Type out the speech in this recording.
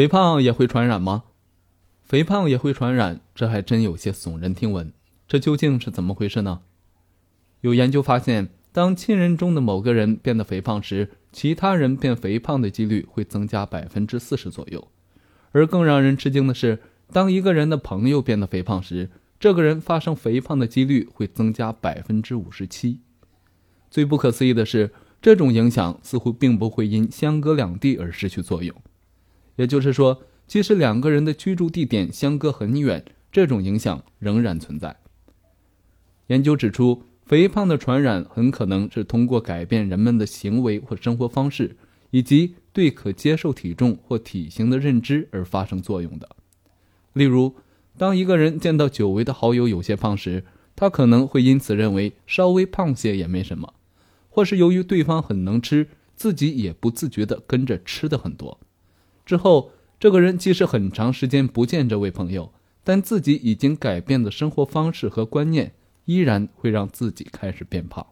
肥胖也会传染吗？肥胖也会传染，这还真有些耸人听闻。这究竟是怎么回事呢？有研究发现，当亲人中的某个人变得肥胖时，其他人变肥胖的几率会增加百分之四十左右。而更让人吃惊的是，当一个人的朋友变得肥胖时，这个人发生肥胖的几率会增加百分之五十七。最不可思议的是，这种影响似乎并不会因相隔两地而失去作用。也就是说，即使两个人的居住地点相隔很远，这种影响仍然存在。研究指出，肥胖的传染很可能是通过改变人们的行为或生活方式，以及对可接受体重或体型的认知而发生作用的。例如，当一个人见到久违的好友有些胖时，他可能会因此认为稍微胖些也没什么，或是由于对方很能吃，自己也不自觉地跟着吃的很多。之后，这个人即使很长时间不见这位朋友，但自己已经改变的生活方式和观念。依然会让自己开始变胖。